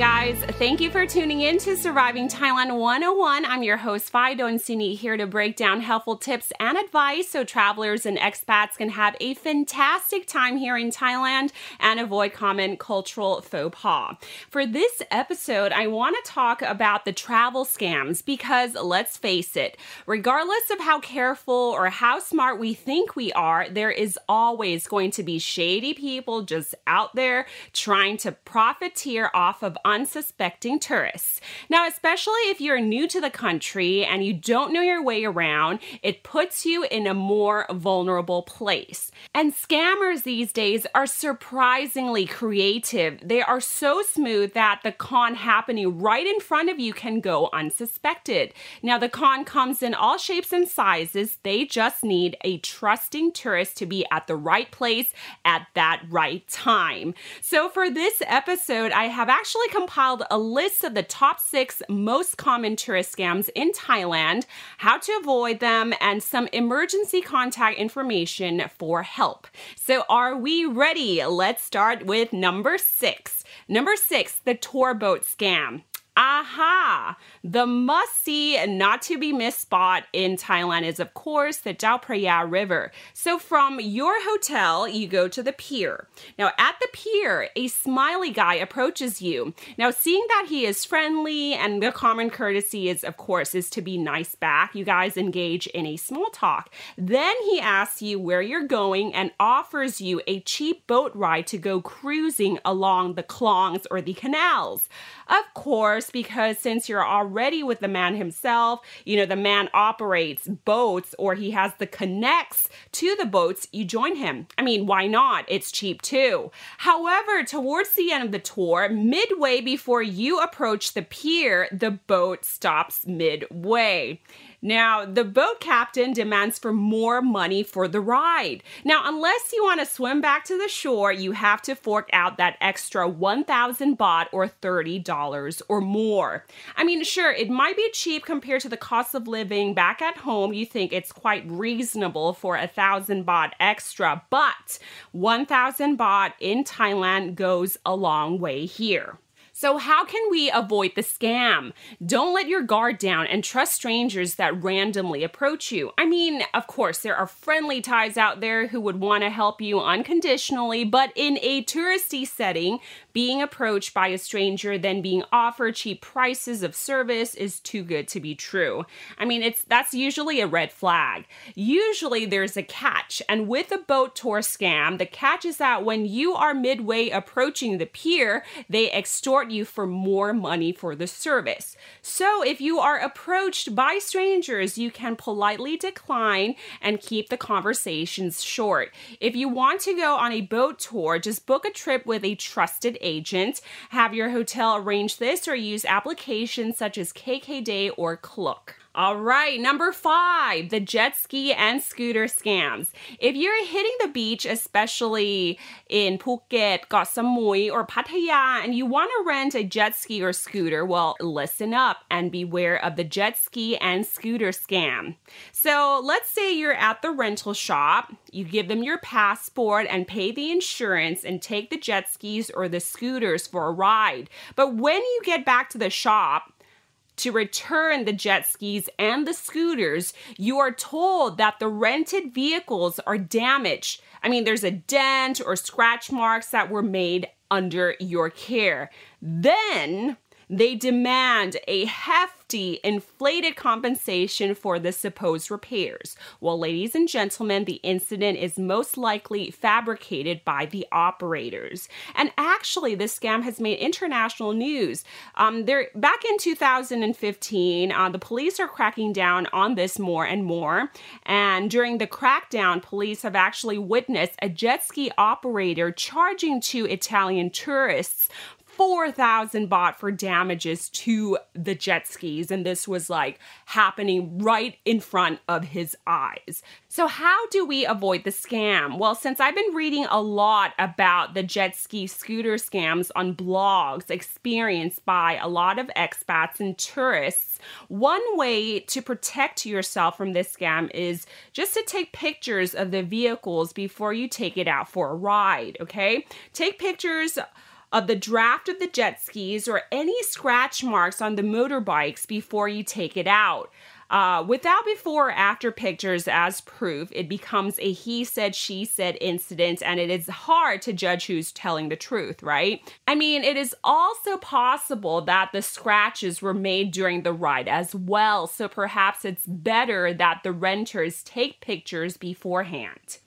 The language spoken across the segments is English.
Guys. Thank you for tuning in to Surviving Thailand 101. I'm your host, Fido Sini, here to break down helpful tips and advice so travelers and expats can have a fantastic time here in Thailand and avoid common cultural faux pas. For this episode, I want to talk about the travel scams because let's face it, regardless of how careful or how smart we think we are, there is always going to be shady people just out there trying to profiteer off of unsuspecting tourists. Now, especially if you're new to the country and you don't know your way around, it puts you in a more vulnerable place. And scammers these days are surprisingly creative. They are so smooth that the con happening right in front of you can go unsuspected. Now, the con comes in all shapes and sizes. They just need a trusting tourist to be at the right place at that right time. So, for this episode, I have actually compiled a list of the top six most common tourist scams in Thailand, how to avoid them, and some emergency contact information for help. So, are we ready? Let's start with number six. Number six, the tour boat scam. Aha! The must see and not to be missed spot in Thailand is, of course, the Chao Phraya River. So, from your hotel, you go to the pier. Now, at the pier, a smiley guy approaches you. Now, seeing that he is friendly and the common courtesy is, of course, is to be nice back, you guys engage in a small talk. Then he asks you where you're going and offers you a cheap boat ride to go cruising along the klongs or the canals. Of course, because since you're already with the man himself, you know, the man operates boats or he has the connects to the boats, you join him. I mean, why not? It's cheap too. However, towards the end of the tour, midway before you approach the pier, the boat stops midway. Now, the boat captain demands for more money for the ride. Now, unless you want to swim back to the shore, you have to fork out that extra 1,000 baht or $30 or more. I mean, sure, it might be cheap compared to the cost of living back at home. You think it's quite reasonable for a thousand baht extra, but 1,000 baht in Thailand goes a long way here. So, how can we avoid the scam? Don't let your guard down and trust strangers that randomly approach you. I mean, of course, there are friendly Thais out there who would want to help you unconditionally, but in a touristy setting, being approached by a stranger then being offered cheap prices of service is too good to be true. I mean, it's that's usually a red flag. Usually there's a catch, and with a boat tour scam, the catch is that when you are midway approaching the pier, they extort you for more money for the service. So if you are approached by strangers, you can politely decline and keep the conversations short. If you want to go on a boat tour, just book a trip with a trusted agent. Have your hotel arrange this or use applications such as KKday or Klook. All right, number five, the jet ski and scooter scams. If you're hitting the beach, especially in Phuket, Koh Samui, or Pattaya, and you want to rent a jet ski or scooter, well, listen up and beware of the jet ski and scooter scam. So let's say you're at the rental shop, you give them your passport and pay the insurance and take the jet skis or the scooters for a ride. But when you get back to the shop, to return the jet skis and the scooters, you are told that the rented vehicles are damaged. I mean, there's a dent or scratch marks that were made under your care. Then they demand a hefty, inflated compensation for the supposed repairs. Well, ladies and gentlemen, the incident is most likely fabricated by the operators. And actually, this scam has made international news. Um, there, back in 2015, uh, the police are cracking down on this more and more. And during the crackdown, police have actually witnessed a jet ski operator charging two Italian tourists 4,000 baht for damages to the jet skis. And this was like happening right in front of his eyes. So, how do we avoid the scam? Well, since I've been reading a lot about the jet ski scooter scams on blogs experienced by a lot of expats and tourists, one way to protect yourself from this scam is just to take pictures of the vehicles before you take it out for a ride, okay? Take pictures of the draft of the jet skis or any scratch marks on the motorbikes before you take it out. Uh, without before or after pictures as proof, it becomes a he said, she said incident, and it is hard to judge who's telling the truth, right? I mean, it is also possible that the scratches were made during the ride as well, so perhaps it's better that the renters take pictures beforehand.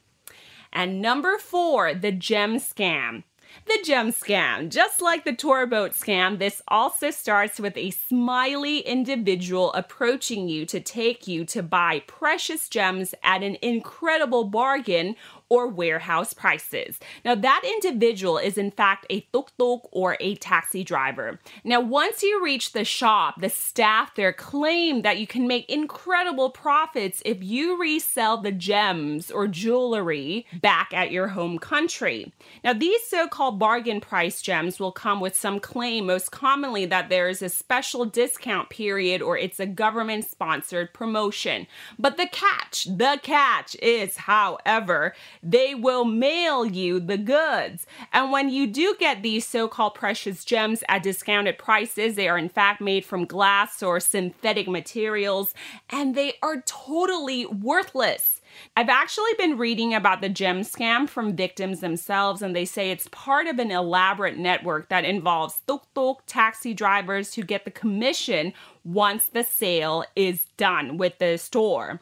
And number four, the gem scam. The gem scam. Just like the tour boat scam, this also starts with a smiley individual approaching you to take you to buy precious gems at an incredible bargain or warehouse prices. Now, that individual is in fact a tuk tuk or a taxi driver. Now, once you reach the shop, the staff there claim that you can make incredible profits if you resell the gems or jewelry back at your home country. Now, these so called bargain price gems will come with some claim, most commonly that there is a special discount period or it's a government sponsored promotion. But the catch, the catch is, however, they will mail you the goods. And when you do get these so called precious gems at discounted prices, they are in fact made from glass or synthetic materials, and they are totally worthless. I've actually been reading about the gem scam from victims themselves, and they say it's part of an elaborate network that involves tuk tuk taxi drivers who get the commission once the sale is done with the store.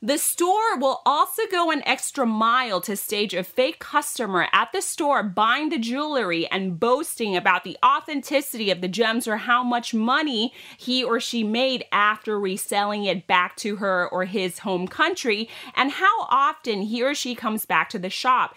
The store will also go an extra mile to stage a fake customer at the store buying the jewelry and boasting about the authenticity of the gems or how much money he or she made after reselling it back to her or his home country and how often he or she comes back to the shop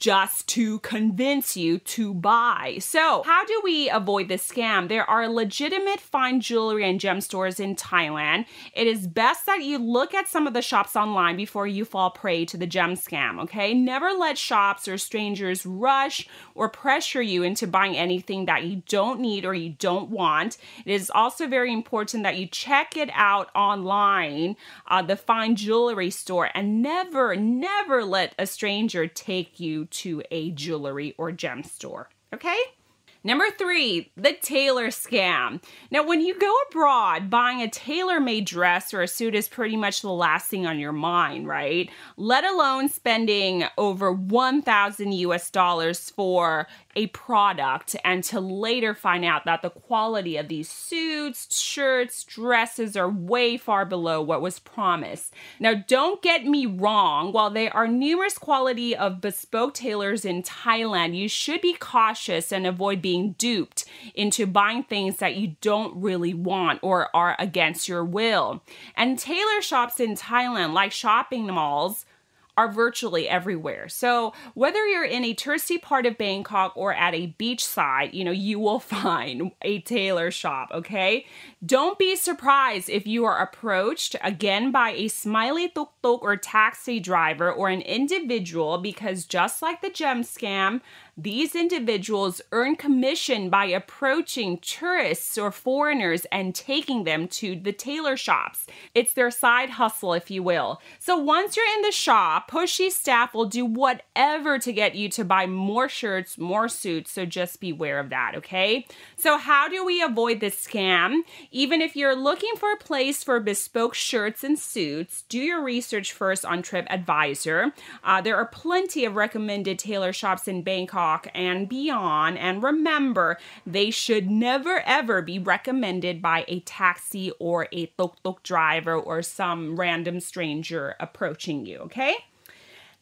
just to convince you to buy. So, how do we avoid this scam? There are legitimate fine jewelry and gem stores in Thailand. It is best that you look at some of the shops online before you fall prey to the gem scam, okay? Never let shops or strangers rush or pressure you into buying anything that you don't need or you don't want. It is also very important that you check it out online, uh, the fine jewelry store, and never, never let a stranger take you to a jewelry or gem store. Okay? Number three, the tailor scam. Now, when you go abroad, buying a tailor made dress or a suit is pretty much the last thing on your mind, right? Let alone spending over 1,000 US dollars for a product and to later find out that the quality of these suits, shirts, dresses are way far below what was promised. Now, don't get me wrong, while there are numerous quality of bespoke tailors in Thailand, you should be cautious and avoid being duped into buying things that you don't really want or are against your will. And tailor shops in Thailand, like shopping malls, are virtually everywhere. So whether you're in a touristy part of Bangkok or at a beachside, you know, you will find a tailor shop, okay? Don't be surprised if you are approached again by a smiley tuk tuk or taxi driver or an individual because just like the gem scam, these individuals earn commission by approaching tourists or foreigners and taking them to the tailor shops. It's their side hustle, if you will. So once you're in the shop, pushy staff will do whatever to get you to buy more shirts, more suits. So just beware of that, okay? So, how do we avoid this scam? Even if you're looking for a place for bespoke shirts and suits, do your research first on TripAdvisor. Uh, there are plenty of recommended tailor shops in Bangkok and beyond. And remember, they should never ever be recommended by a taxi or a tuk tuk driver or some random stranger approaching you, okay?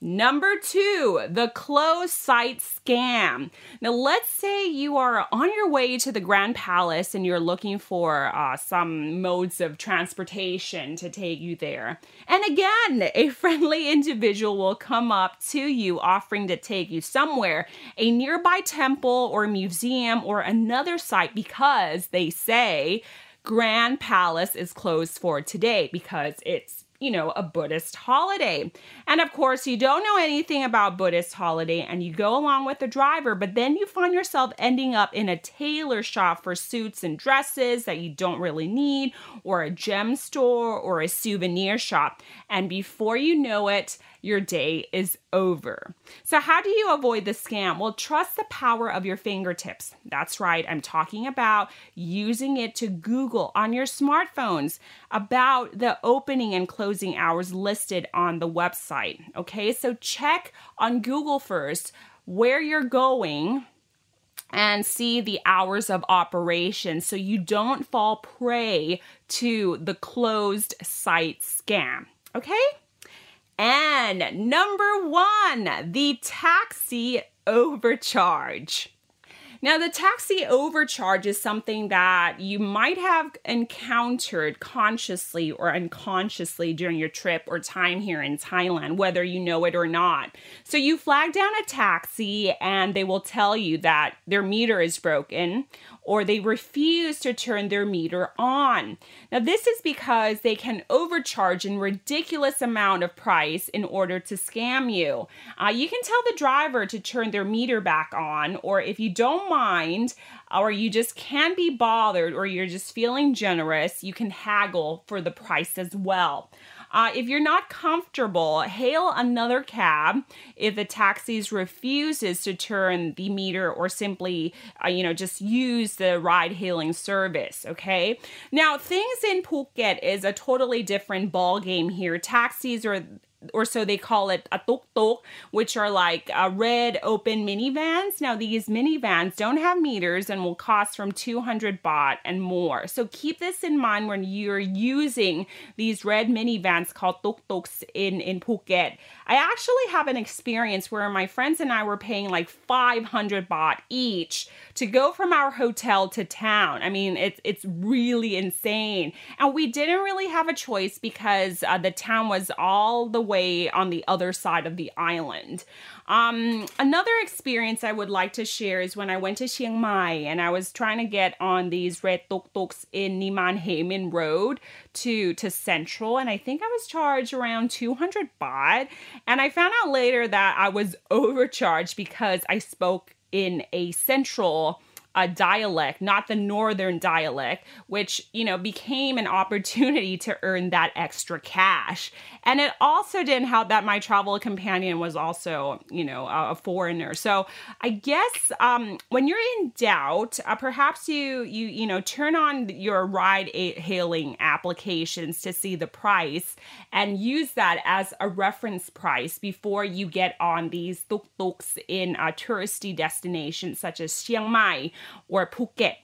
Number two, the closed site scam. Now, let's say you are on your way to the Grand Palace and you're looking for uh, some modes of transportation to take you there. And again, a friendly individual will come up to you offering to take you somewhere, a nearby temple or museum or another site because they say Grand Palace is closed for today because it's you know, a Buddhist holiday. And of course, you don't know anything about Buddhist holiday and you go along with the driver, but then you find yourself ending up in a tailor shop for suits and dresses that you don't really need, or a gem store or a souvenir shop. And before you know it, your day is over. So, how do you avoid the scam? Well, trust the power of your fingertips. That's right, I'm talking about using it to Google on your smartphones about the opening and closing hours listed on the website. Okay, so check on Google first where you're going and see the hours of operation so you don't fall prey to the closed site scam. Okay? And number one, the taxi overcharge. Now, the taxi overcharge is something that you might have encountered consciously or unconsciously during your trip or time here in Thailand, whether you know it or not. So, you flag down a taxi and they will tell you that their meter is broken or they refuse to turn their meter on. Now, this is because they can overcharge in ridiculous amount of price in order to scam you. Uh, you can tell the driver to turn their meter back on, or if you don't mind, or you just can't be bothered, or you're just feeling generous, you can haggle for the price as well. Uh, if you're not comfortable, hail another cab if the taxis refuses to turn the meter or simply, uh, you know, just use the ride hailing service. Okay. Now, things in Phuket is a totally different ball game here. Taxis are or so they call it a tuk tuk, which are like uh, red open minivans. Now, these minivans don't have meters and will cost from 200 baht and more. So keep this in mind when you're using these red minivans called tuk tuks in, in Phuket. I actually have an experience where my friends and I were paying like 500 baht each to go from our hotel to town. I mean, it's, it's really insane. And we didn't really have a choice because uh, the town was all the way on the other side of the island. Um, another experience I would like to share is when I went to Chiang Mai and I was trying to get on these red tuk tuks in Niman Haemin Road to to Central, and I think I was charged around 200 baht. And I found out later that I was overcharged because I spoke in a Central a dialect, not the northern dialect, which, you know, became an opportunity to earn that extra cash. And it also didn't help that my travel companion was also, you know, a, foreigner. So I guess um, when you're in doubt, uh, perhaps you, you, you know, turn on your ride hailing applications to see the price and use that as a reference price before you get on these tuk-tuks in uh, touristy destinations such as Chiang Mai or Phuket.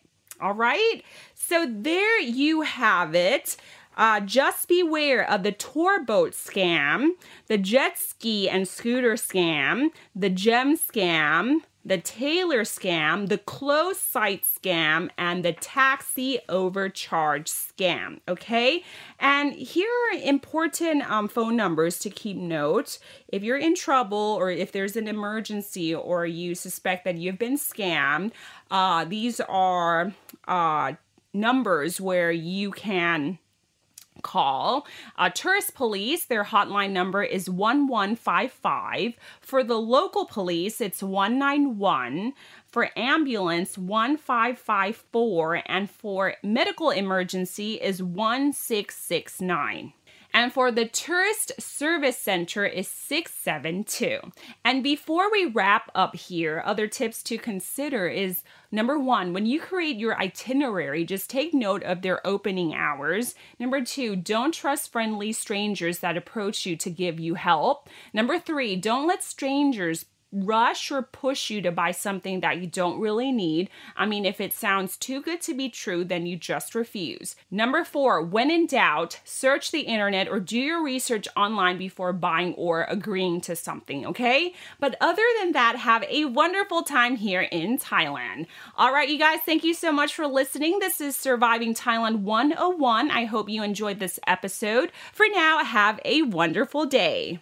All right. So there you have it. Uh, just beware of the tour boat scam, the jet ski and scooter scam, the gem scam, the tailor scam, the close site scam, and the taxi overcharge scam. Okay, and here are important um, phone numbers to keep note. If you're in trouble, or if there's an emergency, or you suspect that you've been scammed, uh, these are uh, numbers where you can call. Uh, tourist police, their hotline number is 1155. For the local police, it's 191. For ambulance, 1554. And for medical emergency is 1669. And for the Tourist Service Center is 672. And before we wrap up here, other tips to consider is number one, when you create your itinerary, just take note of their opening hours. Number two, don't trust friendly strangers that approach you to give you help. Number three, don't let strangers rush or push you to buy something that you don't really need. I mean, if it sounds too good to be true, then you just refuse. Number four, when in doubt, search the internet or do your research online before buying or agreeing to something, okay? But other than that, have a wonderful time here in Thailand. All right, you guys, thank you so much for listening. This is Surviving Thailand 101. I hope you enjoyed this episode. For now, have a wonderful day.